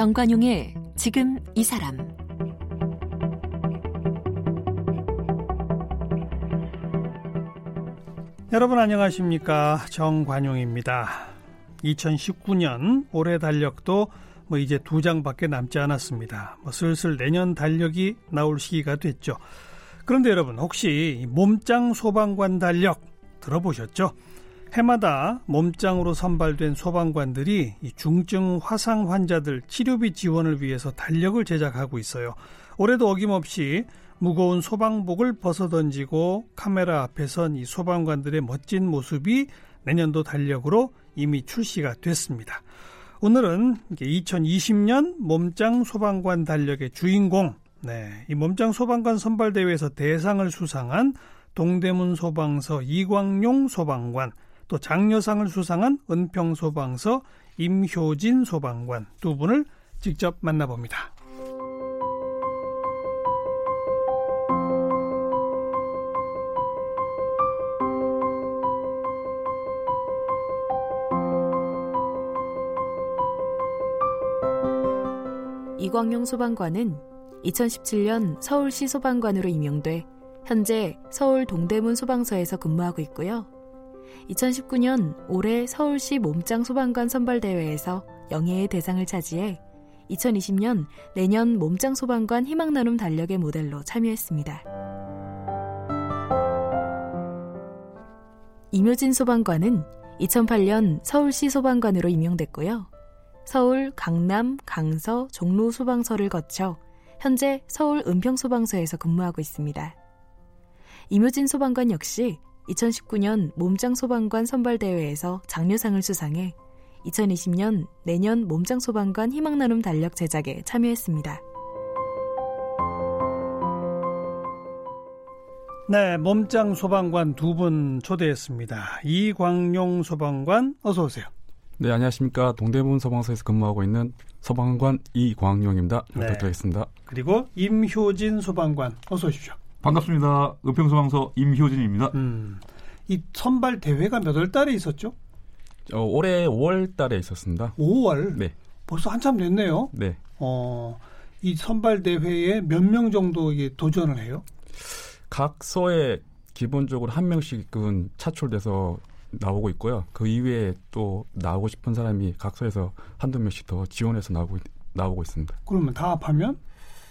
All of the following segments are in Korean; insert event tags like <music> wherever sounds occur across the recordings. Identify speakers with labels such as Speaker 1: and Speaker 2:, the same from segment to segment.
Speaker 1: 정관용의 지금 이 사람
Speaker 2: 여러분 안녕하십니까 정관용입니다. 2019년 올해 달력도 뭐 이제 두 장밖에 남지 않았습니다. 뭐 슬슬 내년 달력이 나올 시기가 됐죠. 그런데 여러분 혹시 몸짱 소방관 달력 들어보셨죠? 해마다 몸짱으로 선발된 소방관들이 중증 화상 환자들 치료비 지원을 위해서 달력을 제작하고 있어요. 올해도 어김없이 무거운 소방복을 벗어던지고 카메라 앞에 선 이 소방관들의 멋진 모습이 내년도 달력으로 이미 출시가 됐습니다. 오늘은 2020년 몸짱 소방관 달력의 주인공, 네, 이 몸짱 소방관 선발대회에서 대상을 수상한 동대문 소방서 이광용 소방관, 또 장려상을 수상한 은평 소방서 임효진 소방관 두 분을 직접 만나봅니다.
Speaker 1: 이광용 소방관은 2017년 서울시 소방관으로 임용돼 현재 서울 동대문 소방서에서 근무하고 있고요. 2019년 올해 서울시 몸짱 소방관 선발대회에서 영예의 대상을 차지해 2020년 내년 몸짱 소방관 희망 나눔 달력의 모델로 참여했습니다. 임효진 소방관은 2008년 서울시 소방관으로 임용됐고요. 서울, 강남, 강서, 종로 소방서를 거쳐 현재 서울 은평 소방서에서 근무하고 있습니다. 임효진 소방관 역시 2019년 몸짱 소방관 선발대회에서 장려상을 수상해 2020년 내년 몸짱 소방관 희망나눔 달력 제작에 참여했습니다.
Speaker 2: 네, 몸짱 소방관 두 분 초대했습니다. 이광용 소방관 어서 오세요.
Speaker 3: 네, 안녕하십니까. 동대문 소방서에서 근무하고 있는 소방관 이광용입니다. 네. 부탁드리겠습니다.
Speaker 2: 그리고 임효진 소방관 어서 오십시오.
Speaker 4: 반갑습니다. 은평소방서 임효진입니다. 음,
Speaker 2: 이 선발 대회가 몇 월 달에 있었죠?
Speaker 3: 어, 올해 5월 달에 있었습니다.
Speaker 2: 5월?
Speaker 3: 네.
Speaker 2: 벌써 한참 됐네요.
Speaker 3: 네.
Speaker 2: 어, 이 선발 대회에 몇 명 정도 이게 도전을 해요?
Speaker 3: 각 서에 기본적으로 한 명씩은 차출돼서 나오고 있고요. 그 이외에 또 나오고 싶은 사람이 각서에서 한두 명씩 더 지원해서 나오고 나오고 있습니다.
Speaker 2: 그러면 다 합하면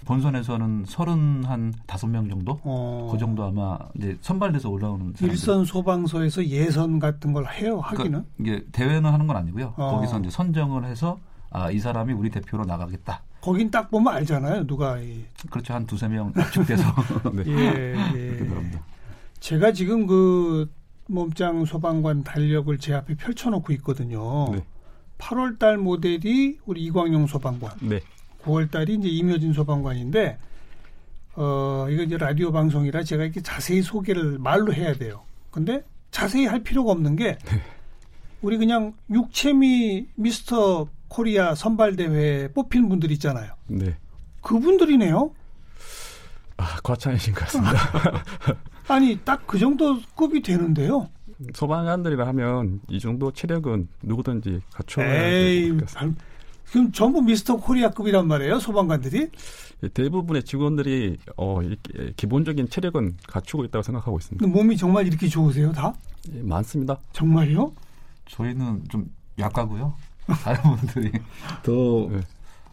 Speaker 4: 본선에서는 서른 한 다섯 명 정도? 어. 그 정도 아마 이제 선발돼서 올라오는
Speaker 2: 사람들. 일선 소방서에서 예선 같은 걸 해요 그러니까 하기는?
Speaker 4: 그러니까 이게 대회는 하는 건 아니고요. 어. 거기서 이제 선정을 해서 아, 이 사람이 우리 대표로 나가겠다.
Speaker 2: 거긴 딱 보면 알잖아요. 누가 이.
Speaker 4: 그렇죠. 한 두세 명 압축돼서. <laughs>
Speaker 2: 네. 예, 예. 제가 지금 그 몸짱 소방관 달력을 제 앞에 펼쳐놓고 있거든요. 네. 8월 달 모델이 우리 이광용 소방관.
Speaker 3: 네.
Speaker 2: 9월 달이 이제 임효진 소방관인데 어 이거 이제 라디오 방송이라 제가 이렇게 자세히 소개를 말로 해야 돼요. 근데 자세히 할 필요가 없는 게 네. 우리 그냥 육체미 미스터 코리아 선발 대회 뽑힌 분들 있잖아요.
Speaker 3: 네.
Speaker 2: 그분들이네요.
Speaker 3: 아, 과찬이신 것 같습니다. <laughs>
Speaker 2: 아니 딱 그 정도 급이 되는데요.
Speaker 3: 소방관들이라 하면 이 정도 체력은 누구든지 갖춰야
Speaker 2: 에이, 그럼 전부 미스터 코리아급이란 말이에요, 소방관들이?
Speaker 3: 예, 대부분의 직원들이 어, 이렇게 기본적인 체력은 갖추고 있다고 생각하고 있습니다.
Speaker 2: 몸이 정말 이렇게 좋으세요, 다?
Speaker 3: 예, 많습니다.
Speaker 2: 정말요?
Speaker 4: 저희는 좀 약하고요. <laughs> 다른 분들이 더 네.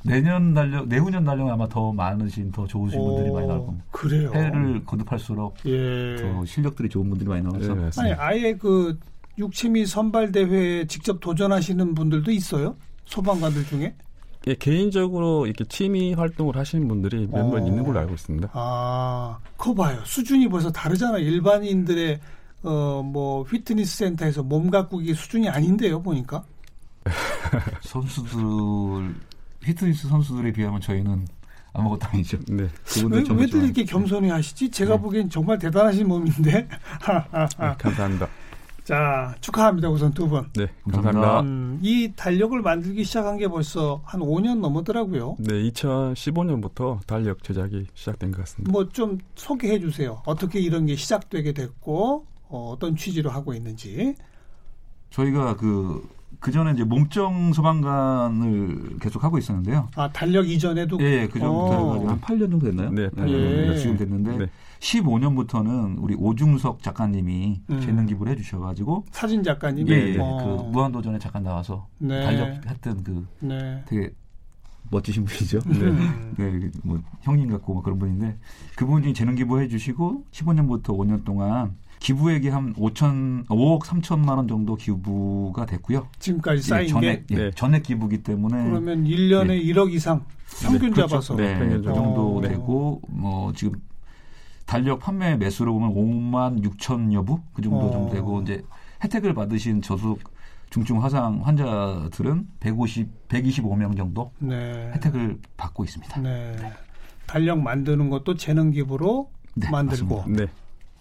Speaker 4: 내년 달력, 내후년 달력 아마 더 많으신, 더 좋으신 오, 분들이 많이 나올 겁니다.
Speaker 2: 그래요.
Speaker 4: 해를 거듭할수록 예. 더 실력들이 좋은 분들이 많이 나와서. 네,
Speaker 2: 아니, 아예 그 육체미 선발 대회에 직접 도전하시는 분들도 있어요? 소방관들 중에?
Speaker 3: 예, 개인적으로 이렇게 취미 활동을 하시는 분들이 몇몇 어. 있는 걸로 알고 있습니다.
Speaker 2: 아, 그거 봐요. 수준이 벌써 다르잖아요. 일반인들의 어, 뭐 피트니스 센터에서 몸 가꾸기 수준이 아닌데요, 보니까. <laughs>
Speaker 4: 선수들 피트니스 선수들에 비하면 저희는 아무것도 아니죠.
Speaker 2: 네. 왜, 왜들 이렇게 겸손히 하시지? 제가 네. 보기엔 정말 대단하신 몸인데. 네,
Speaker 3: 감사합니다. <laughs>
Speaker 2: 자, 축하합니다. 우선 두 분.
Speaker 3: 네, 감사합니다.
Speaker 2: 음, 이 달력을 만들기 시작한 게 벌써 한 5년 넘었더라고요.
Speaker 3: 네, 2015년부터 달력 제작이 시작된 것 같습니다.
Speaker 2: 뭐 좀 소개해 주세요. 어떻게 이런 게 시작되게 됐고, 어, 어떤 취지로 하고 있는지.
Speaker 4: 저희가 그그 전에 이제 몸정 소방관을 계속 하고 있었는데요.
Speaker 2: 아 달력 이전에도
Speaker 4: 예, 예그 정도 어. 한 8년 정도 됐나요?
Speaker 3: 네, 8년
Speaker 4: 예. 지금 됐는데 네. 15년부터는 우리 오중석 작가님이 음. 재능 기부를 해주셔가지고
Speaker 2: 사진 작가님이
Speaker 4: 예, 예. 어. 그 무한도전에 잠깐 나와서 네. 달력 했던 그 네. 되게 멋지신 분이죠. 음. 네. 네, 뭐 형님 같고 뭐 그런 분인데 그분이 재능 기부해 주시고 15년부터 5년 동안 기부액이 한 5천 5억 3천만 원 정도 기부가 됐고요.
Speaker 2: 지금까지 쌓인 예,
Speaker 4: 전액,
Speaker 2: 게
Speaker 4: 예, 전액 기부기 때문에
Speaker 2: 그러면 1년에 예. 1억 이상 평균
Speaker 4: 네,
Speaker 2: 잡아서
Speaker 4: 그렇죠. 네, 그 정도 어. 되고 뭐 지금 달력 판매 매수로 보면 5만 6천여 부 그 정도 어. 좀 되고 이제 혜택을 받으신 저속 중증 화상 환자들은 150 125명 정도 네. 혜택을 받고 있습니다. 네.
Speaker 2: 달력 만드는 것도 재능 기부로 네, 만들고 네.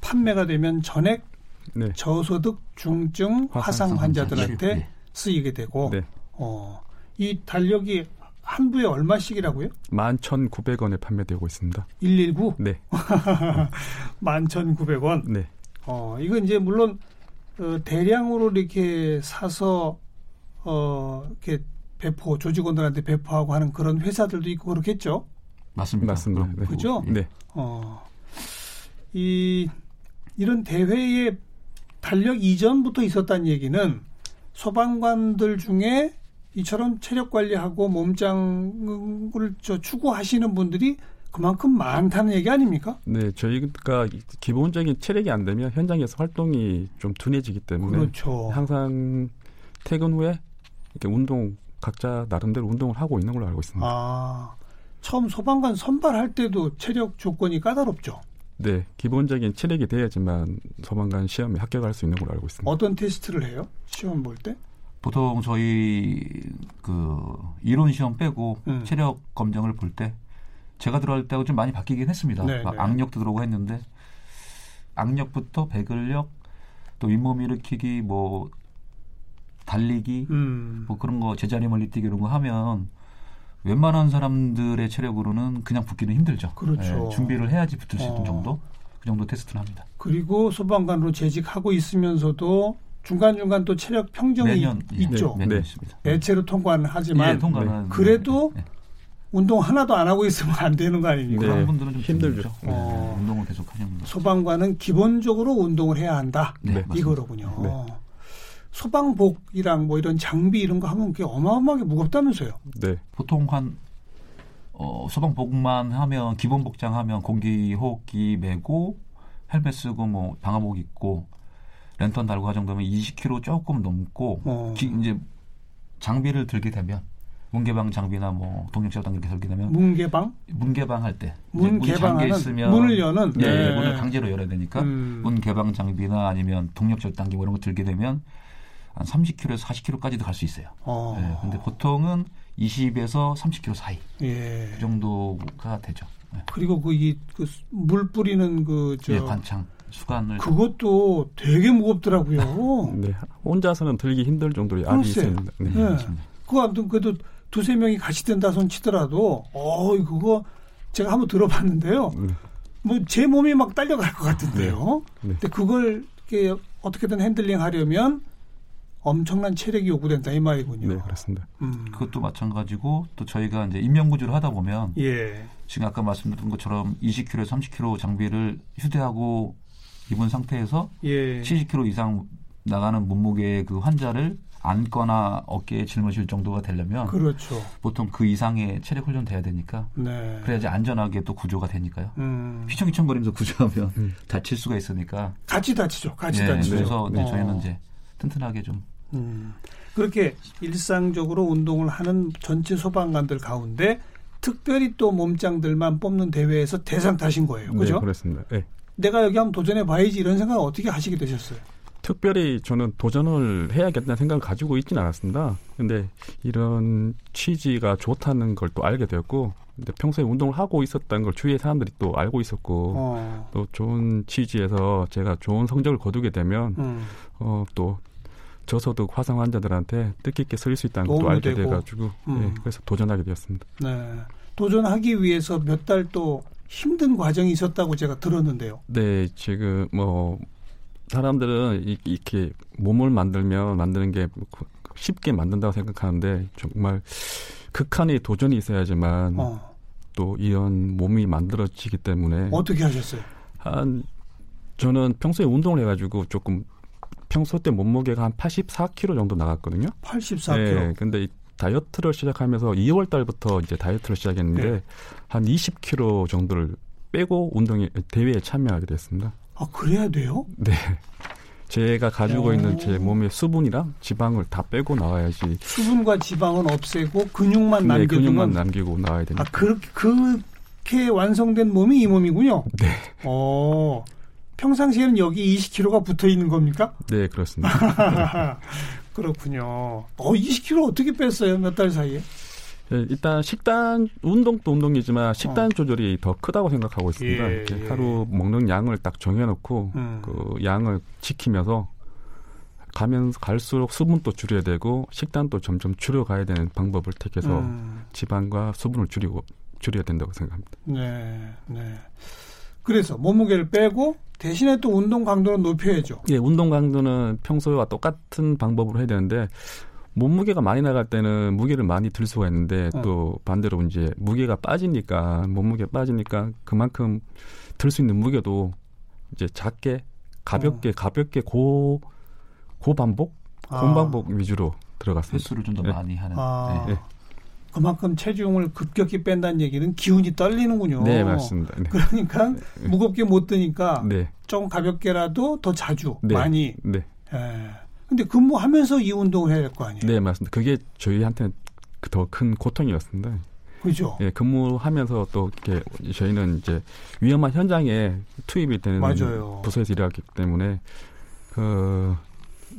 Speaker 2: 판매가 되면 전액 네. 저소득 중증 화상, 화상 환자들한테 네. 쓰이게 되고 네. 어, 이 달력이 한 부에 얼마씩이라고요?
Speaker 3: 11,900원에 판매되고 있습니다.
Speaker 2: 119?
Speaker 3: 네. <laughs>
Speaker 2: 11,900원?
Speaker 3: 네.
Speaker 2: 어, 이거 이제 물론 어, 대량으로 이렇게 사서 어, 이렇게 배포 조직원들한테 배포하고 하는 그런 회사들도 있고 그렇겠죠?
Speaker 4: 맞습니다.
Speaker 3: 맞습니다.
Speaker 2: 네. 그죠?
Speaker 3: 네.
Speaker 2: 어, 이 이런 대회에 달력 이전부터 있었다는 얘기는 소방관들 중에 이처럼 체력 관리하고 몸짱을 저 추구하시는 분들이 그만큼 많다는 얘기 아닙니까?
Speaker 3: 네, 저희가 기본적인 체력이 안 되면 현장에서 활동이 좀 둔해지기 때문에
Speaker 2: 그렇죠.
Speaker 3: 항상 퇴근 후에 이렇게 운동 각자 나름대로 운동을 하고 있는 걸로 알고 있습니다.
Speaker 2: 아, 처음 소방관 선발할 때도 체력 조건이 까다롭죠.
Speaker 3: 네, 기본적인 체력이 돼야지만 소방관 시험에 합격할 수 있는 걸로 알고 있습니다.
Speaker 2: 어떤 테스트를 해요? 시험 볼 때?
Speaker 4: 보통 저희 그 이론 시험 빼고 음. 체력 검정을 볼 때 제가 들어갈 때하고 좀 많이 바뀌긴 했습니다. 네, 네. 악력도 들어오고 했는데 악력부터 배근력 또 윗몸 일으키기 뭐 달리기 음. 뭐 그런 거 제자리 멀리 뛰기 이런 거 하면 웬만한 사람들의 체력으로는 그냥 붙기는 힘들죠.
Speaker 2: 그렇죠.
Speaker 4: 예, 준비를 해야지 붙을 수 있는 어. 정도 그 정도 테스트를 합니다.
Speaker 2: 그리고 소방관으로 재직하고 있으면서도 중간 중간 또 체력 평정이 매년, 예, 있죠.
Speaker 4: 네, 매년 있습니다.
Speaker 2: 대체로 통과는 하지만
Speaker 4: 예, 통과는
Speaker 2: 그래도 네. 운동 하나도 안 하고 있으면 안 되는 거 아닙니까?
Speaker 4: 네. 그런 분들은 좀 힘들죠. 어. 운동을 계속 하는 분
Speaker 2: 소방관은 기본적으로 운동을 해야 한다. 네, 이거로군요. 네. 소방복이랑 뭐 이런 장비 이런 거 하면 그게 어마어마하게 무겁다면서요?
Speaker 3: 네.
Speaker 4: 보통 한 어, 소방복만 하면 기본 복장 하면 공기 호흡기 메고 헬멧 쓰고 뭐 방화복 입고 랜턴 달고 하 정도면 20kg 조금 넘고 어. 기, 이제 장비를 들게 되면 문개방 장비나 뭐 동력제어당 이렇게 들게 되면
Speaker 2: 문개방
Speaker 4: 문개방 할 때
Speaker 2: 문 개방하는 있으면 문을 여는
Speaker 4: 네, 네. 문을 강제로 열어야 되니까 음. 문 개방 장비나 아니면 동력제어당기 뭐 이런 거 들게 되면 한 30km에서 40km까지도 갈 수 있어요. 어. 네, 근데 보통은 20에서 30km 사이 예. 그 정도가 되죠.
Speaker 2: 네. 그리고 그이물 그 뿌리는 그저
Speaker 4: 예, 관창 수간을
Speaker 2: 그것도 되게 무겁더라고요. <laughs>
Speaker 3: 네, 혼자서는 들기 힘들 정도의 압이 있습니다. 네. 네.
Speaker 2: 그거 아무튼 그래도 두세 명이 같이 된다 손 치더라도 어 그거 제가 한번 들어봤는데요. 네. 뭐제 몸이 막 딸려갈 것 같은데요. 네. 네. 근데 그걸 이렇게 어떻게든 핸들링 하려면 엄청난 체력이 요구된다 이 말이군요.
Speaker 3: 네, 그렇습니다.
Speaker 4: 음. 그것도 마찬가지고 또 저희가 이제 인명구조를 하다 보면
Speaker 2: 예.
Speaker 4: 지금 아까 말씀드린 것처럼 20kg, 30kg 장비를 휴대하고 입은 상태에서 예. 70kg 이상 나가는 몸무게의 그 환자를 안거나 어깨에 짊어질 정도가 되려면
Speaker 2: 그렇죠.
Speaker 4: 보통 그 이상의 체력 훈련 돼야 되니까 네. 그래야지 안전하게 또 구조가 되니까요. 음. 휘청휘청거리면서 구조하면 음. 다칠 수가 있으니까
Speaker 2: 같이 다치죠. 같이 네, 다치죠.
Speaker 4: 그래서 네, 저희는 이제 튼튼하게 좀
Speaker 2: 음. 그렇게 일상적으로 운동을 하는 전체 소방관들 가운데 특별히 또 몸짱들만 뽑는 대회에서 대상 타신 거예요. 그죠?
Speaker 3: 네, 그렇습니다. 네.
Speaker 2: 내가 여기 한번 도전해 봐야지 이런 생각을 어떻게 하시게 되셨어요?
Speaker 3: 특별히 저는 도전을 해야겠다는 생각을 가지고 있지는 않았습니다. 근데 이런 취지가 좋다는 걸 또 알게 되었고, 근데 평소에 운동을 하고 있었다는 걸 주위의 사람들이 또 알고 있었고, 어. 또 좋은 취지에서 제가 좋은 성적을 거두게 되면, 음. 어, 또 저소득 화상 환자들한테 뜻깊게 쓸수 있다는 것도 알게 되고. 돼가지고 음. 네, 그래서 도전하게 되었습니다.
Speaker 2: 네, 도전하기 위해서 몇 달 또 힘든 과정이 있었다고 제가 들었는데요.
Speaker 3: 네, 지금 뭐 사람들은 이렇게 몸을 만들면 만드는 게 쉽게 만든다고 생각하는데 정말 극한의 도전이 있어야지만 어. 또 이런 몸이 만들어지기 때문에
Speaker 2: 어떻게 하셨어요?
Speaker 3: 한 저는 평소에 운동을 해가지고 조금 평소 때 몸무게가 한 84kg 정도 나갔거든요.
Speaker 2: 84kg. 네,
Speaker 3: 근데 이 다이어트를 시작하면서 2월 달부터 이제 다이어트를 시작했는데 네. 한 20kg 정도를 빼고 운동에 대회에 참여하게 됐습니다.
Speaker 2: 아 그래야 돼요?
Speaker 3: 네. 제가 가지고 오. 있는 제 몸의 수분이랑 지방을 다 빼고 나와야지.
Speaker 2: 수분과 지방은 없애고 근육만 남겨두면. 네,
Speaker 3: 근육만 남기고 나와야 되니까.
Speaker 2: 아 그렇게 그렇게 완성된 몸이 이 몸이군요.
Speaker 3: 네.
Speaker 2: 어. 평상시에는 여기 20kg가 붙어 있는 겁니까?
Speaker 3: 네, 그렇습니다. <laughs>
Speaker 2: 그렇군요. 어, 20kg 어떻게 뺐어요? 몇 달 사이에?
Speaker 3: 네, 일단 식단 운동도 운동이지만 식단 어. 조절이 더 크다고 생각하고 있습니다. 예, 예. 하루 먹는 양을 딱 정해놓고 음. 그 양을 지키면서 가면 갈수록 수분도 줄여야 되고 식단도 점점 줄여가야 되는 방법을 택해서 음. 지방과 수분을 줄이고 줄여야 된다고 생각합니다.
Speaker 2: 네, 네. 그래서 몸무게를 빼고 대신에 또 운동 강도는 높여야죠.
Speaker 3: 예, 운동 강도는 평소와 똑같은 방법으로 해야 되는데 몸무게가 많이 나갈 때는 무게를 많이 들 수가 있는데 어. 또 반대로 이제 무게가 빠지니까 몸무게 빠지니까 그만큼 들 수 있는 무게도 이제 작게 가볍게 어. 가볍게 고 고반복 아. 고반복 위주로 들어갔습니다.
Speaker 4: 횟수를 좀더 네. 많이 하는. 아. 네.
Speaker 2: 그만큼 체중을 급격히 뺀다는 얘기는 기운이 떨리는군요.
Speaker 3: 네, 맞습니다. 네.
Speaker 2: 그러니까 네. 무겁게 못 드니까 네. 좀 가볍게라도 더 자주
Speaker 3: 네.
Speaker 2: 많이.
Speaker 3: 네.
Speaker 2: 예. 근데 근무하면서 이 운동을 해야 될 거 아니에요?
Speaker 3: 네, 맞습니다. 그게 저희한테는 더 큰 고통이었습니다.
Speaker 2: 그죠?
Speaker 3: 예, 근무하면서 또 이렇게 저희는 이제 위험한 현장에 투입이 되는 맞아요. 부서에서 일하기 때문에 그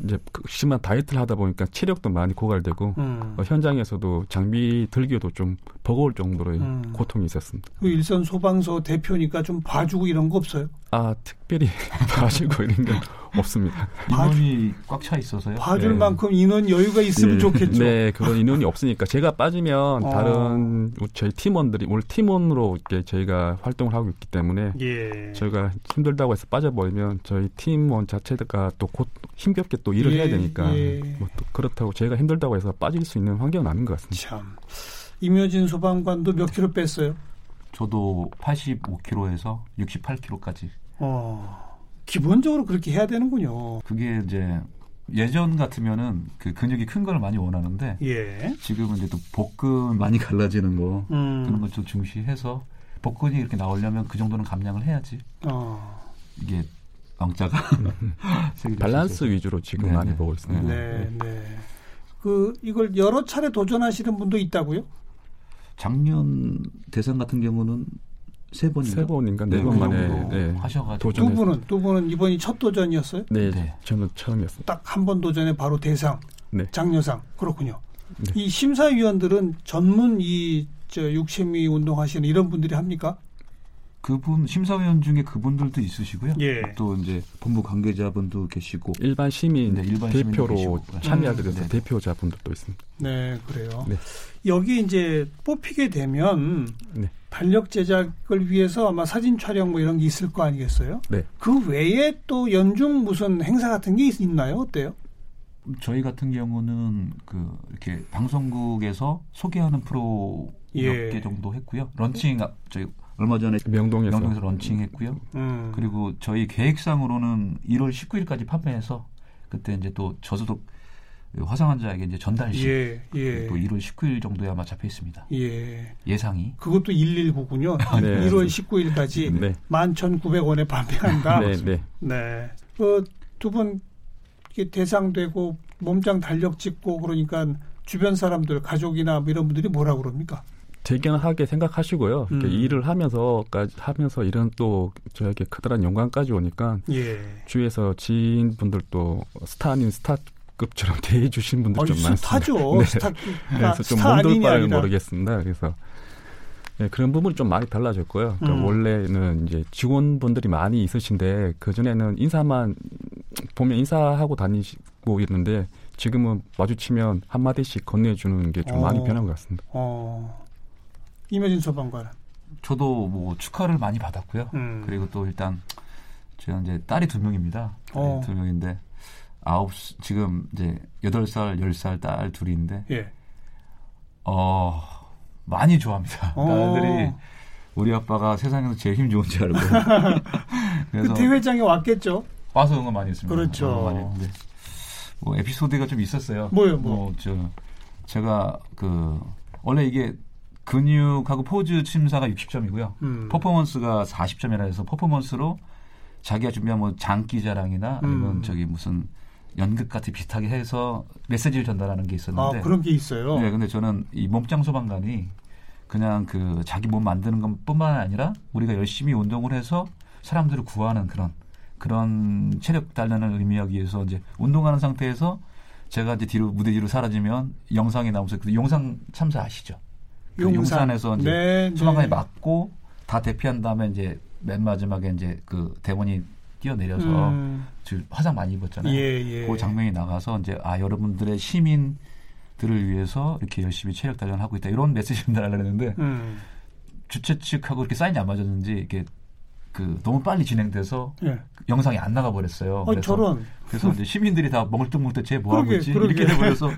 Speaker 3: 이제 그 심한 다이어트를 하다 보니까 체력도 많이 고갈되고 음. 어, 현장에서도 장비 들기도 좀 버거울 정도로의 음. 고통이 있었습니다.
Speaker 2: 그 일선 소방서 대표니까 좀 봐주고 이런 거 없어요?
Speaker 3: 아 특별히 <laughs> 봐주고 이런 건 없습니다.
Speaker 4: 인원이 꽉 차 있어서요.
Speaker 2: 봐줄 네. 만큼 인원 여유가 있으면 네. 좋겠죠.
Speaker 3: 네, 그런 인원이 없으니까 제가 빠지면 어. 다른 저희 팀원들이 오늘 팀원으로 이렇게 저희가 활동을 하고 있기 때문에 예. 저희가 힘들다고 해서 빠져버리면 저희 팀원 자체가 또 곧 힘겹게 또 일을 예. 해야 되니까 예. 뭐 또 그렇다고 저희가 힘들다고 해서 빠질 수 있는 환경은 아닌 것 같습니다.
Speaker 2: 참 임효진 소방관도 몇 킬로 뺐어요?
Speaker 4: 저도 85kg에서 68kg까지.
Speaker 2: 어. 기본적으로 그렇게 해야 되는군요.
Speaker 4: 그게 이제 예전 같으면은 그 근육이 큰 걸 많이 원하는데 예. 지금은 이제 또 복근 많이 갈라지는 거 음. 그런 걸 좀 중시해서 복근이 이렇게 나오려면 그 정도는 감량을 해야지. 어. 이게 왕자가 <laughs>
Speaker 3: 밸런스 위주로 지금 네네. 많이 네. 보고 있습니다.
Speaker 2: 네, 네. 그 이걸 여러 차례 도전하시는 분도 있다고요?
Speaker 4: 작년 대상 같은 경우는 세 번인가?
Speaker 3: 세 번인가 네, 번 만에 네,
Speaker 2: 하셔가지고 두 분은 두 분은 이번이 첫 도전이었어요?
Speaker 3: 네, 네. 저는 처음이었습니다.
Speaker 2: 딱한 번 도전에 바로 대상, 네. 장려상 그렇군요. 네. 이 심사위원들은 전문 이 저 육체미 운동하시는 이런 분들이 합니까?
Speaker 4: 그분 심사위원 중에 그분들도 있으시고요. 예. 또 이제 본부 관계자분도 계시고
Speaker 3: 일반 시민 네, 일반 대표로 참여하게 돼서 음, 네. 대표자분들도 있습니다.
Speaker 2: 네, 그래요. 네. 여기 이제 뽑히게 되면 네. 달력 제작을 위해서 아마 사진 촬영 뭐 이런 게 있을 거 아니겠어요?
Speaker 3: 네.
Speaker 2: 그 외에 또 연중 무슨 행사 같은 게 있나요? 어때요?
Speaker 4: 저희 같은 경우는 그 이렇게 방송국에서 소개하는 프로 예. 몇개 정도 했고요. 런칭 저희 얼마 전에
Speaker 3: 명동에서,
Speaker 4: 명동에서 런칭했고요. 음. 그리고 저희 계획상으로는 1월 19일까지 판매해서 그때 이제 또 저소득 화상 환자에게 이제 전달식 예, 예. 또 1월 19일 정도에 아마 잡혀 있습니다.
Speaker 2: 예.
Speaker 4: 예상이.
Speaker 2: 그것도 119군요. <laughs> 네. 1월 19일까지 네. 11,900원에 판매한다. 네, 네. 네. 그 두분 대상되고 몸짱 달력 찍고 그러니까 주변 사람들 가족이나 뭐 이런 분들이 뭐라 그럽니까?
Speaker 3: 대견하게 생각하시고요. 음. 일을 하면서까지 하면서 이런 또 저에게 크다란 영광까지 오니까 예. 주위에서 지인분들도 스타 아닌 스타 급처럼 <laughs> 대해 주신 분들 좀 많습니다.
Speaker 2: 스타죠. <laughs>
Speaker 3: 네.
Speaker 2: 스타,
Speaker 3: 그래서 좀 몸둘 바를 모르겠습니다. 그래서 네, 그런 부분이 좀 많이 달라졌고요. 그러니까 음. 원래는 이제 직원분들이 많이 있으신데 그 전에는 인사만 보면 인사하고 다니고 있는데 지금은 마주치면 한 마디씩 건네주는 게좀 어. 많이 변한 것 같습니다.
Speaker 2: 어. 이매진 소방관.
Speaker 4: 저도 뭐 축하를 많이 받았고요. 음. 그리고 또 일단 제가 이제 딸이 두 명입니다. 어. 두 명인데 아홉 지금 이제 여덟 살, 열 살 딸 둘인데 예. 어 많이 좋아합니다. 어. 딸들이 우리 아빠가 세상에서 제일 힘 좋은 줄 알고. <laughs>
Speaker 2: 그래서 그 대회장에 왔겠죠.
Speaker 4: 와서 응원 많이 했습니다.
Speaker 2: 그렇죠.
Speaker 4: 많이 했는데 뭐 에피소드가 좀 있었어요.
Speaker 2: 뭐요, 뭐?
Speaker 4: 뭐 저 제가 그 원래 이게 근육하고 포즈 심사가 60점이고요. 음. 퍼포먼스가 40점이라 해서 퍼포먼스로 자기가 준비한 뭐 장기 자랑이나 아니면 음. 저기 무슨 연극 같이 비슷하게 해서 메시지를 전달하는 게 있었는데
Speaker 2: 아, 그런 게 있어요.
Speaker 4: 네, 근데 저는 이 몸짱 소방관이 그냥 그 자기 몸 만드는 것 뿐만 아니라 우리가 열심히 운동을 해서 사람들을 구하는 그런 그런 체력 단련을 의미하기 위해서 이제 운동하는 상태에서 제가 이제 뒤로 무대 뒤로 사라지면 영상이 나오면서 그 용상 참사 아시죠? 그 용산. 용산 에서 이제 네, 네. 맞고 다 대피한 다음에 이제 맨 마지막에 이제 그 대원이 뛰어내려서 음. 화상 많이 입었잖아요. 예, 예. 그 장면이 나가서 이제 아 여러분들의 시민들을 위해서 이렇게 열심히 체력 단련하고 있다 이런 메시지를 달라는데 음. 주최 측하고 이렇게 사인이 안 맞았는지 이게 그 너무 빨리 진행돼서 예. 영상이 안 나가 버렸어요.
Speaker 2: 어, 그래서 저런.
Speaker 4: 그래서 이제 시민들이 다 멀뚱멀뚱 쟤 뭐 하고 있지 그러게. 이렇게 돼버려서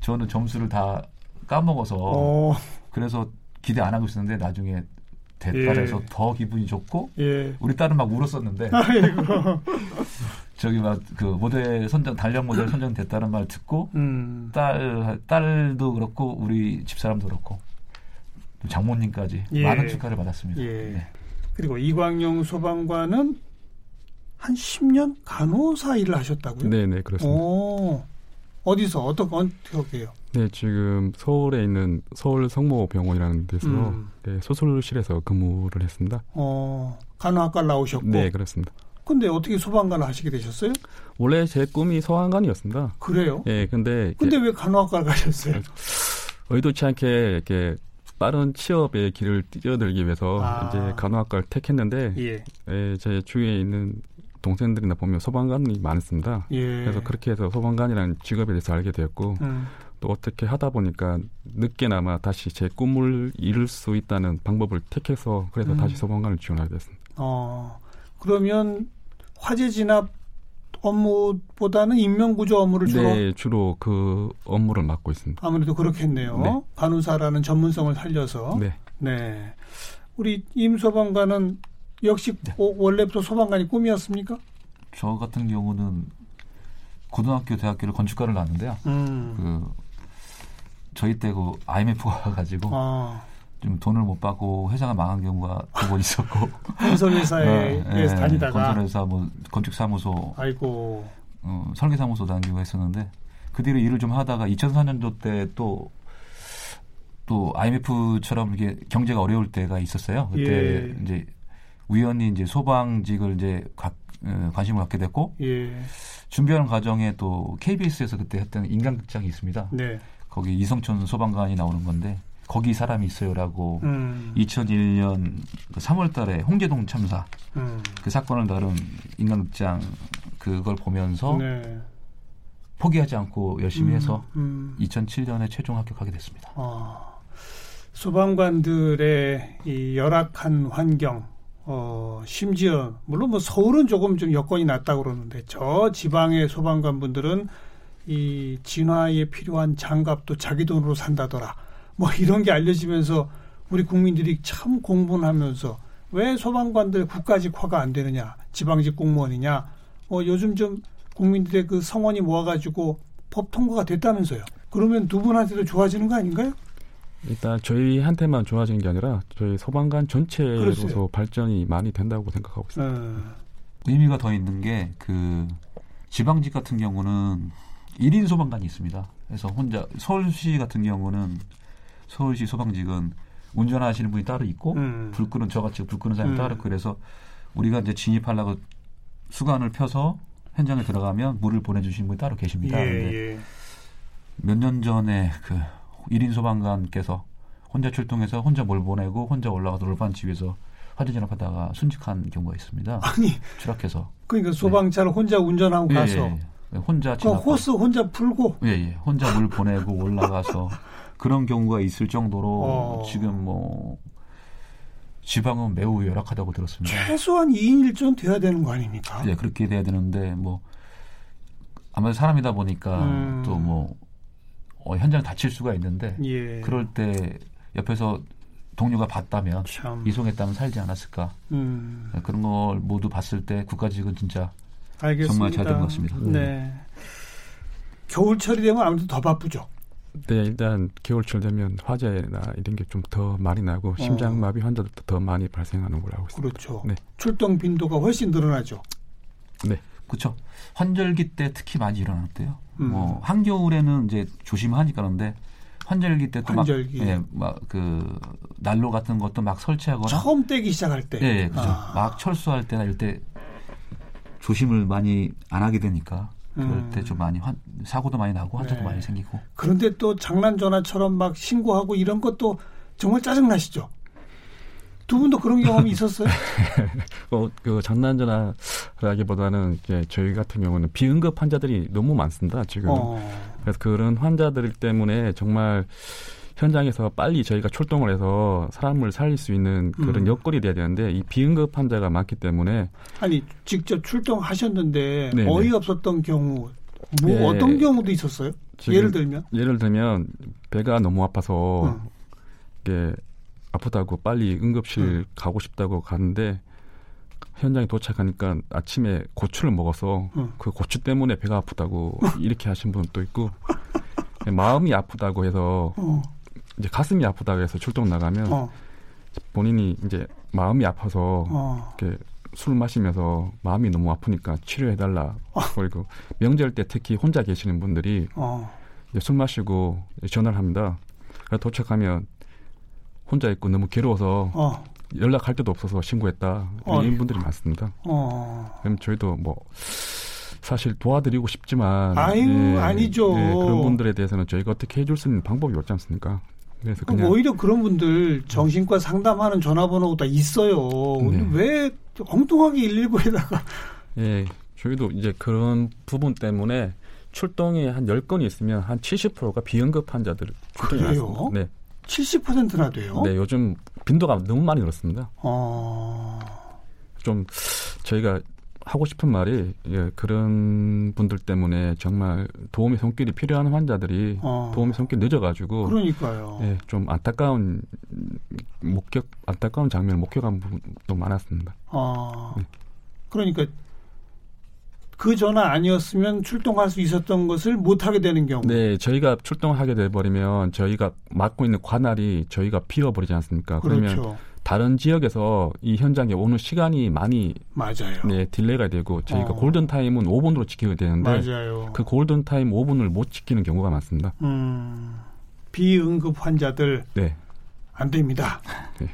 Speaker 4: 저는 점수를 다 까먹어서 어. 그래서 기대 안 하고 있었는데 나중에 대딸에서 예. 더 기분이 좋고 예. 우리 딸은 막 울었었는데 <laughs> <laughs> 저기 막 그 모델 선정 단련 모델 선정 됐다는 말 듣고 음. 딸 딸도 그렇고 우리 집 사람도 그렇고 장모님까지 예. 많은 축하를 받았습니다.
Speaker 2: 예. 네. 그리고 이광용 소방관은 한 10년 간호사 일을 하셨다고요?
Speaker 3: 네, 네, 그렇습니다. 오.
Speaker 2: 어디서 어떻게 어떻게 해요?
Speaker 3: 네, 지금 서울에 있는 서울 성모병원이라는 데서 음. 네, 수술실에서 근무를 했습니다.
Speaker 2: 어, 간호학과 나오셨고.
Speaker 3: 네, 그렇습니다.
Speaker 2: 근데 어떻게 소방관을 하시게 되셨어요?
Speaker 3: 원래 제 꿈이 소방관이었습니다.
Speaker 2: 그래요?
Speaker 3: 예, 네, 근데
Speaker 2: 근데 왜 간호학과를 가셨어요?
Speaker 3: 의도치 않게 이렇게 빠른 취업의 길을 뛰어들기 위해서 아. 이제 간호학과를 택했는데 예. 예, 제 주위에 있는 동생들이나 보면 소방관이 많습니다. 예. 그래서 그렇게 해서 소방관이라는 직업에 대해서 알게 되었고 음. 또 어떻게 하다 보니까 늦게나마 다시 제 꿈을 이룰 수 있다는 방법을 택해서 그래서 음. 다시 소방관을 지원하게 됐습니다.
Speaker 2: 어, 그러면 화재 진압 업무보다는 인명구조 업무를 주로
Speaker 3: 네, 주로 그 업무를 맡고 있습니다.
Speaker 2: 아무래도 그렇겠네요. 네. 간호사라는 전문성을 살려서 네. 네. 우리 임 소방관은 역시 네. 원래부터 소방관이 꿈이었습니까?
Speaker 4: 저 같은 경우는 고등학교, 대학교를 건축과를 나왔는데요. 음. 그 저희 때 그 IMF가 와가지고 아. 좀 돈을 못 받고 회사가 망한 경우가 두 번 <laughs> 있었고
Speaker 2: 건설회사에 네, 네, 다니다가
Speaker 4: 건설회사 뭐 건축사무소
Speaker 2: 아이고
Speaker 4: 어, 설계사무소 다니고 했었는데 그 뒤로 일을 좀 하다가 2004년도 때또 또 IMF처럼 이게 경제가 어려울 때가 있었어요. 그때 예. 이제 우연히 이제 소방직을 이제 각, 어, 관심을 갖게 됐고 예. 준비하는 과정에 또 KBS에서 그때 했던 인간극장이 있습니다. 네. 거기 이성촌 소방관이 나오는 건데 거기 사람이 있어요라고 음. 2001년 그 3월달에 홍제동 참사 음. 그 사건을 다룬 인간극장 그걸 보면서 네. 포기하지 않고 열심히 음. 해서 2007년에 음. 최종 합격하게 됐습니다. 아,
Speaker 2: 소방관들의 이 열악한 환경 어, 심지어, 물론 뭐 서울은 조금 좀 여건이 낫다고 그러는데, 저 지방의 소방관분들은 이 진화에 필요한 장갑도 자기 돈으로 산다더라. 뭐 이런 게 알려지면서 우리 국민들이 참 공분을 하면서 왜 소방관들 국가직 화가 안 되느냐, 지방직 공무원이냐, 뭐 요즘 좀 국민들의 그 성원이 모아가지고 법 통과가 됐다면서요. 그러면 두 분한테도 좋아지는 거 아닌가요?
Speaker 3: 일단 저희한테만 좋아지는 게 아니라 저희 소방관 전체로서 그렇어요. 발전이 많이 된다고 생각하고 있습니다. 음.
Speaker 4: 의미가 더 있는 게 그 지방직 같은 경우는 1인 소방관이 있습니다. 그래서 혼자 서울시 같은 경우는 서울시 소방직은 운전하시는 분이 따로 있고 음. 불 끄는 저같이 불 끄는 사람이 음. 따로 있고 그래서 우리가 이제 진입하려고 수관을 펴서 현장에 들어가면 물을 보내주시는 분이 따로 계십니다. 예, 예. 몇년 전에 그 1인 소방관께서 혼자 출동해서 혼자 뭘 보내고 혼자 올라가서 돌반치 위에서 화재 진압하다가 순직한 경우가 있습니다.
Speaker 2: 아니
Speaker 4: 추락해서.
Speaker 2: 그러니까 소방차를 네. 혼자 운전하고 예, 가서 예,
Speaker 4: 예. 혼자
Speaker 2: 그 호스 혼자 풀고
Speaker 4: 예, 예. 혼자 물 <laughs> 보내고 올라가서 그런 경우가 있을 정도로 어. 지금 뭐 지방은 매우 열악하다고 들었습니다.
Speaker 2: 최소한 2인 1전 돼야 되는 거 아닙니까?
Speaker 4: 네, 그렇게 돼야 되는데 뭐 아무래도 사람이다 보니까 음. 또뭐 어, 현장 다칠 수가 있는데 예. 그럴 때 옆에서 동료가 봤다면 참. 이송했다면 살지 않았을까 음. 그런 걸 모두 봤을 때 국가직은 진짜 알겠습니다. 정말 잘 된 것 같습니다. 네.
Speaker 2: 겨울철이 되면 아무래도 더 바쁘죠.
Speaker 3: 네, 일단 겨울철 되면 화재나 이런 게 좀 더 많이 나고 심장마비 어. 환자들도 더 많이 발생하는 걸로 알고 있습니다.
Speaker 2: 그렇죠. 네. 출동 빈도가 훨씬 늘어나죠.
Speaker 3: 네.
Speaker 4: 그렇죠. 환절기 때 특히 많이 일어났대요. 음. 뭐 한겨울에는 이제 조심하니까 그런데 환절기 때또 막, 예, 막 그 난로 같은 것도 막 설치하거나
Speaker 2: 처음 떼기 시작할 때,
Speaker 4: 예, 예 그죠. 아. 막 철수할 때나 이럴 때 조심을 많이 안 하게 되니까 그럴 음. 때좀 많이 환, 사고도 많이 나고 환자도 네. 많이 생기고.
Speaker 2: 그런데 또 장난 전화처럼 막 신고하고 이런 것도 정말 짜증 나시죠? 두 분도 그런 경험이 있었어요? <laughs>
Speaker 3: 어, 그 장난 전화라기보다는 이제 저희 같은 경우는 비응급 환자들이 너무 많습니다 지금. 어. 그래서 그런 환자들 때문에 정말 현장에서 빨리 저희가 출동을 해서 사람을 살릴 수 있는 그런 음. 여건이 돼야 되는데 이 비응급 환자가 많기 때문에
Speaker 2: 아니 직접 출동하셨는데 네네. 어이없었던 경우 뭐 네. 어떤 경우도 있었어요? 예를 들면
Speaker 3: 예를 들면 배가 너무 아파서 음. 이게 아프다고 빨리 응급실 음. 가고 싶다고 가는데 현장에 도착하니까 아침에 고추를 먹어서 음. 그 고추 때문에 배가 아프다고 이렇게 하신 분도 있고 <laughs> 마음이 아프다고 해서 어. 이제 가슴이 아프다고 해서 출동 나가면 어. 본인이 이제 마음이 아파서 어. 이렇게 술 마시면서 마음이 너무 아프니까 치료해달라. 어. 그리고 명절 때 특히 혼자 계시는 분들이 어. 이제 술 마시고 전화를 합니다. 그래서 도착하면 혼자 있고 너무 괴로워서 어. 연락할 데도 없어서 신고했다. 이런 분들이 많습니다. 그럼 저희도 뭐 사실 도와드리고 싶지만
Speaker 2: 아유 예, 아니죠. 예,
Speaker 3: 그런 분들에 대해서는 저희가 어떻게 해줄 수 있는 방법이 없지 않습니까?
Speaker 2: 그래서 그냥 오히려 그런 분들 정신과 상담하는 전화번호가 있어요. 네. 왜 엉뚱하게 119에다가
Speaker 3: 예, 저희도 이제 그런 부분 때문에 출동이 한 10건이 있으면 한 70%가 비응급 환자들
Speaker 2: 그래요? 네. 70%나 돼요?
Speaker 3: 네, 요즘 빈도가 너무 많이 늘었습니다. 어... 좀 저희가 하고 싶은 말이 예, 그런 분들 때문에 정말 도움의 손길이 필요한 환자들이 어. 도움의 손길이 늦어가지고
Speaker 2: 그러니까요.
Speaker 3: 예, 좀 안타까운 목격 안타까운 장면을 목격한 부분도 많았습니다. 아,
Speaker 2: 네. 그러니까 그 전화 아니었으면 출동할 수 있었던 것을 못 하게 되는 경우.
Speaker 3: 네, 저희가 출동하게 돼 버리면 저희가 맡고 있는 관할이 저희가 비워 버리지 않습니까? 그렇죠. 그러면 다른 지역에서 이 현장에 오는 시간이 많이
Speaker 2: 맞아요.
Speaker 3: 네, delay가 되고 저희가 어. 골든 타임은 5분으로 지켜야 되는데
Speaker 2: 맞아요.
Speaker 3: 그 골든 타임 5분을 못 지키는 경우가 많습니다. 음,
Speaker 2: 비응급 환자들 네. 안 됩니다. <laughs> 네.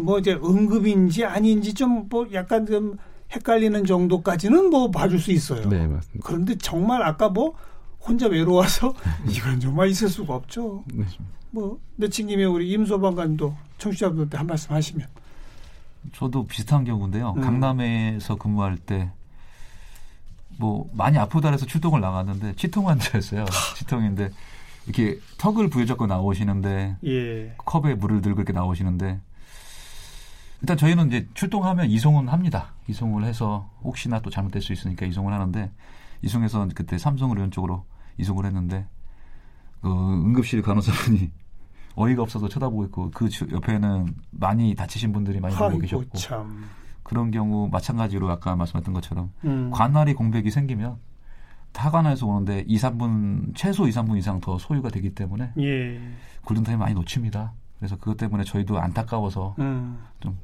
Speaker 2: 뭐 이제 응급인지 아닌지 좀 뭐 약간 좀 헷갈리는 정도까지는 뭐 봐줄 수 있어요.
Speaker 3: 네, 맞습니다.
Speaker 2: 그런데 정말 아까 뭐 혼자 외로워서 <laughs> 이건 정말 있을 수가 없죠. 네. 뭐 내친김에 우리 임소방관도 청취자분들한테 한 말씀 하시면.
Speaker 4: 저도 비슷한 경우인데요. 음. 강남에서 근무할 때 뭐 많이 아프다 해서 출동을 나갔는데 치통 환자였어요. 치통인데 이렇게 턱을 부여잡고 나오시는데 예. 컵에 물을 들고 이렇게 나오시는데 일단 저희는 이제 출동하면 이송은 합니다. 이송을 해서 혹시나 또 잘못될 수 있으니까 이송을 하는데 이송해서 그때 삼성의료원 쪽으로 이송을 했는데 그 응급실 간호사분이 어이가 없어서 쳐다보고 있고 그 옆에는 많이 다치신 분들이 많이 보고 계셨고 참. 그런 경우 마찬가지로 아까 말씀하셨던 것처럼 음. 관할이 공백이 생기면 타관에서 오는데 2, 3분 최소 2, 3분 이상 더 소요가 되기 때문에 예. 골든타임 많이 놓칩니다. 그래서 그것 때문에 저희도 안타까워서 음. 좀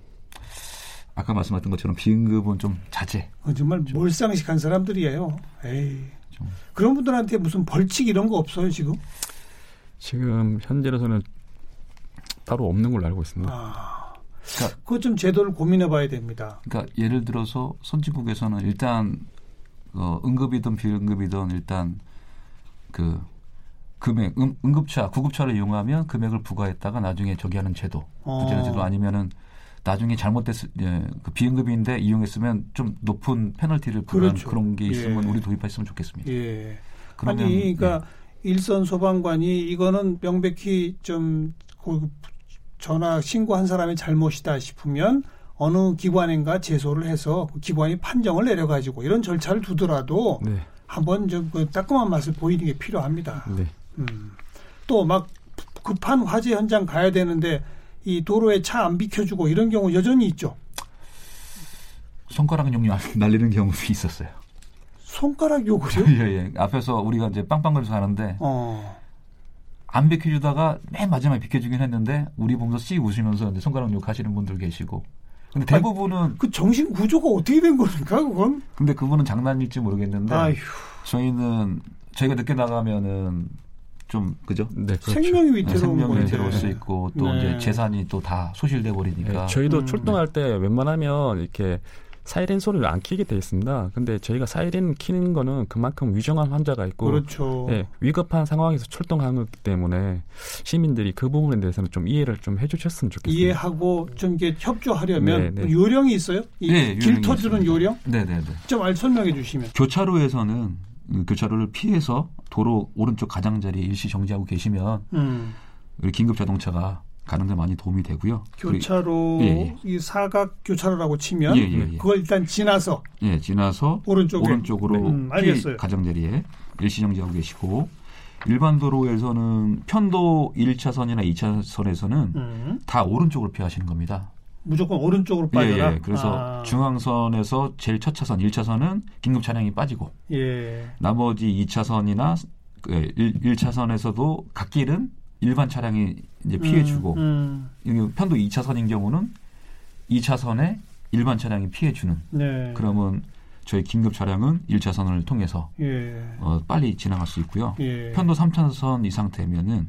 Speaker 4: 아까 말씀하셨던 것처럼 비응급은 좀 자제.
Speaker 2: 어, 정말 좀. 몰상식한 사람들이에요. 에이. 좀. 그런 분들한테 무슨 벌칙 이런 거 없어요 지금?
Speaker 3: 지금 현재로서는 따로 없는 걸로 알고 있습니다. 아,
Speaker 2: 그러니까, 그거 좀 제도를 고민해봐야 됩니다.
Speaker 4: 그러니까 예를 들어서 선진국에서는 일단 어, 응급이든 비응급이든 일단 그 금액 응, 응급차 구급차를 이용하면 금액을 부과했다가 나중에 저기 하는 제도 어. 부재는 제도 아니면은 나중에 잘못됐 예, 그 비응급인데 이용했으면 좀 높은 페널티를 부과하는 그렇죠. 그런 게 있으면 예. 우리 도입했으면 좋겠습니다.
Speaker 2: 예. 그러면, 아니 그러니까 예. 일선 소방관이 이거는 명백히 좀 전화 신고한 사람의 잘못이다 싶으면 어느 기관인가 제소를 해서 그 기관이 판정을 내려가지고 이런 절차를 두더라도 네. 한번 좀그 따끔한 맛을 보이는 게 필요합니다. 네. 음. 또 막 급한 화재 현장 가야 되는데 이 도로에 차 안 비켜주고 이런 경우 여전히 있죠.
Speaker 4: 손가락 욕 날리는 경우도 있었어요.
Speaker 2: 손가락 욕을요? <laughs>
Speaker 4: 예, 예. 앞에서 우리가 이제 빵빵거려서 가는데 어. 안 비켜주다가 맨 마지막에 비켜주긴 했는데 우리 보면서 씩 웃으면서 이제 손가락 욕 하시는 분들 계시고 근데 대부분은 아니,
Speaker 2: 그 정신 구조가 어떻게 된 겁니까 그건?
Speaker 4: 근데 그분은 장난일지 모르겠는데 아휴. 저희는 저희가 늦게 나가면은 좀 그죠?
Speaker 2: 네, 그렇죠. 생명이 위태로운 네,
Speaker 4: 생명이 위태로울 수 있고 또 네. 이제 재산이 또 다 소실돼 버리니까. 네,
Speaker 3: 저희도 음. 출동할 때 웬만하면 이렇게 사이렌 소리를 안 키게 돼 있습니다. 근데 저희가 사이렌 키는 거는 그만큼 위중한 환자가 있고
Speaker 2: 그렇죠.
Speaker 3: 예, 위급한 상황에서 출동하는 거기 때문에 시민들이 그 부분에 대해서는 좀 이해를 좀 해주셨으면 좋겠습니다.
Speaker 2: 이해하고 좀 이게 협조하려면 네, 네. 요령이 있어요? 네, 길 터주는 요령?
Speaker 4: 네네네. 네, 네.
Speaker 2: 좀 알 설명해 주시면.
Speaker 4: 교차로에서는 교차로를 피해서 도로 오른쪽 가장자리에 일시 정지하고 계시면 음. 우리 긴급 자동차가 가는 데 많이 도움이 되고요.
Speaker 2: 교차로 예, 예. 이 사각 교차로라고 치면 예, 예, 예. 그걸 일단 지나서
Speaker 4: 예, 지나서 오른쪽에. 오른쪽으로 네, 음, 알겠어요. 가장자리에 일시 정지하고 계시고 일반 도로에서는 편도 1차선이나 2차선에서는 음. 다 오른쪽으로 피하시는 겁니다.
Speaker 2: 무조건 오른쪽으로 빠져라.
Speaker 4: 예, 예. 그래서 아. 중앙선에서 제일 첫 차선 1차선은 긴급 차량이 빠지고
Speaker 2: 예.
Speaker 4: 나머지 2차선이나 1, 차선에서도 갓길은 일반 차량이 이제 피해 주고 음, 음. 편도 2차선인 경우는 2차선에 일반 차량이 피해 주는 네. 그러면 저희 긴급 차량은 1차선을 통해서 예. 어, 빨리 지나갈 수 있고요. 예. 편도 3차선 이 상태면은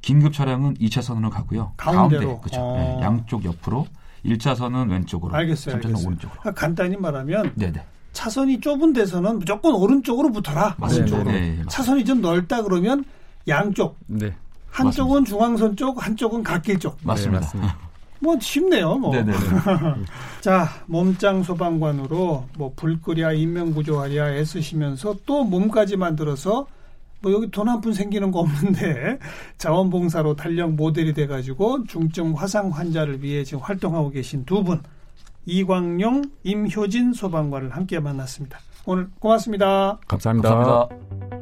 Speaker 4: 긴급 차량은 2차선으로 가고요.
Speaker 2: 가운데로.
Speaker 4: 가운데, 그렇죠. 어. 네, 양쪽 옆으로 1차선은 왼쪽으로,
Speaker 2: 알겠어요,
Speaker 4: 3차선은 알겠어요. 오른쪽으로.
Speaker 2: 그러니까 간단히 말하면 네네. 차선이 좁은 데서는 무조건 오른쪽으로 붙어라. 맞습니다. 오른쪽으로. 네, 네, 차선이 좀 넓다 그러면 양쪽. 네. 한쪽은 맞습니다. 중앙선 쪽, 한쪽은 갓길 쪽.
Speaker 4: 맞습니다. 네, 맞습니다.
Speaker 2: 뭐 쉽네요. 뭐. 네네. <laughs> 자 몸짱 소방관으로 뭐불 끓여 인명 구조하랴 애쓰시면서 또 몸까지 만들어서 뭐 여기 돈 한 푼 생기는 거 없는데 <laughs> 자원봉사로 탄력 모델이 돼가지고 중증 화상 환자를 위해 지금 활동하고 계신 두 분 이광용, 임효진 소방관을 함께 만났습니다. 오늘 고맙습니다.
Speaker 3: 감사합니다. 감사합니다.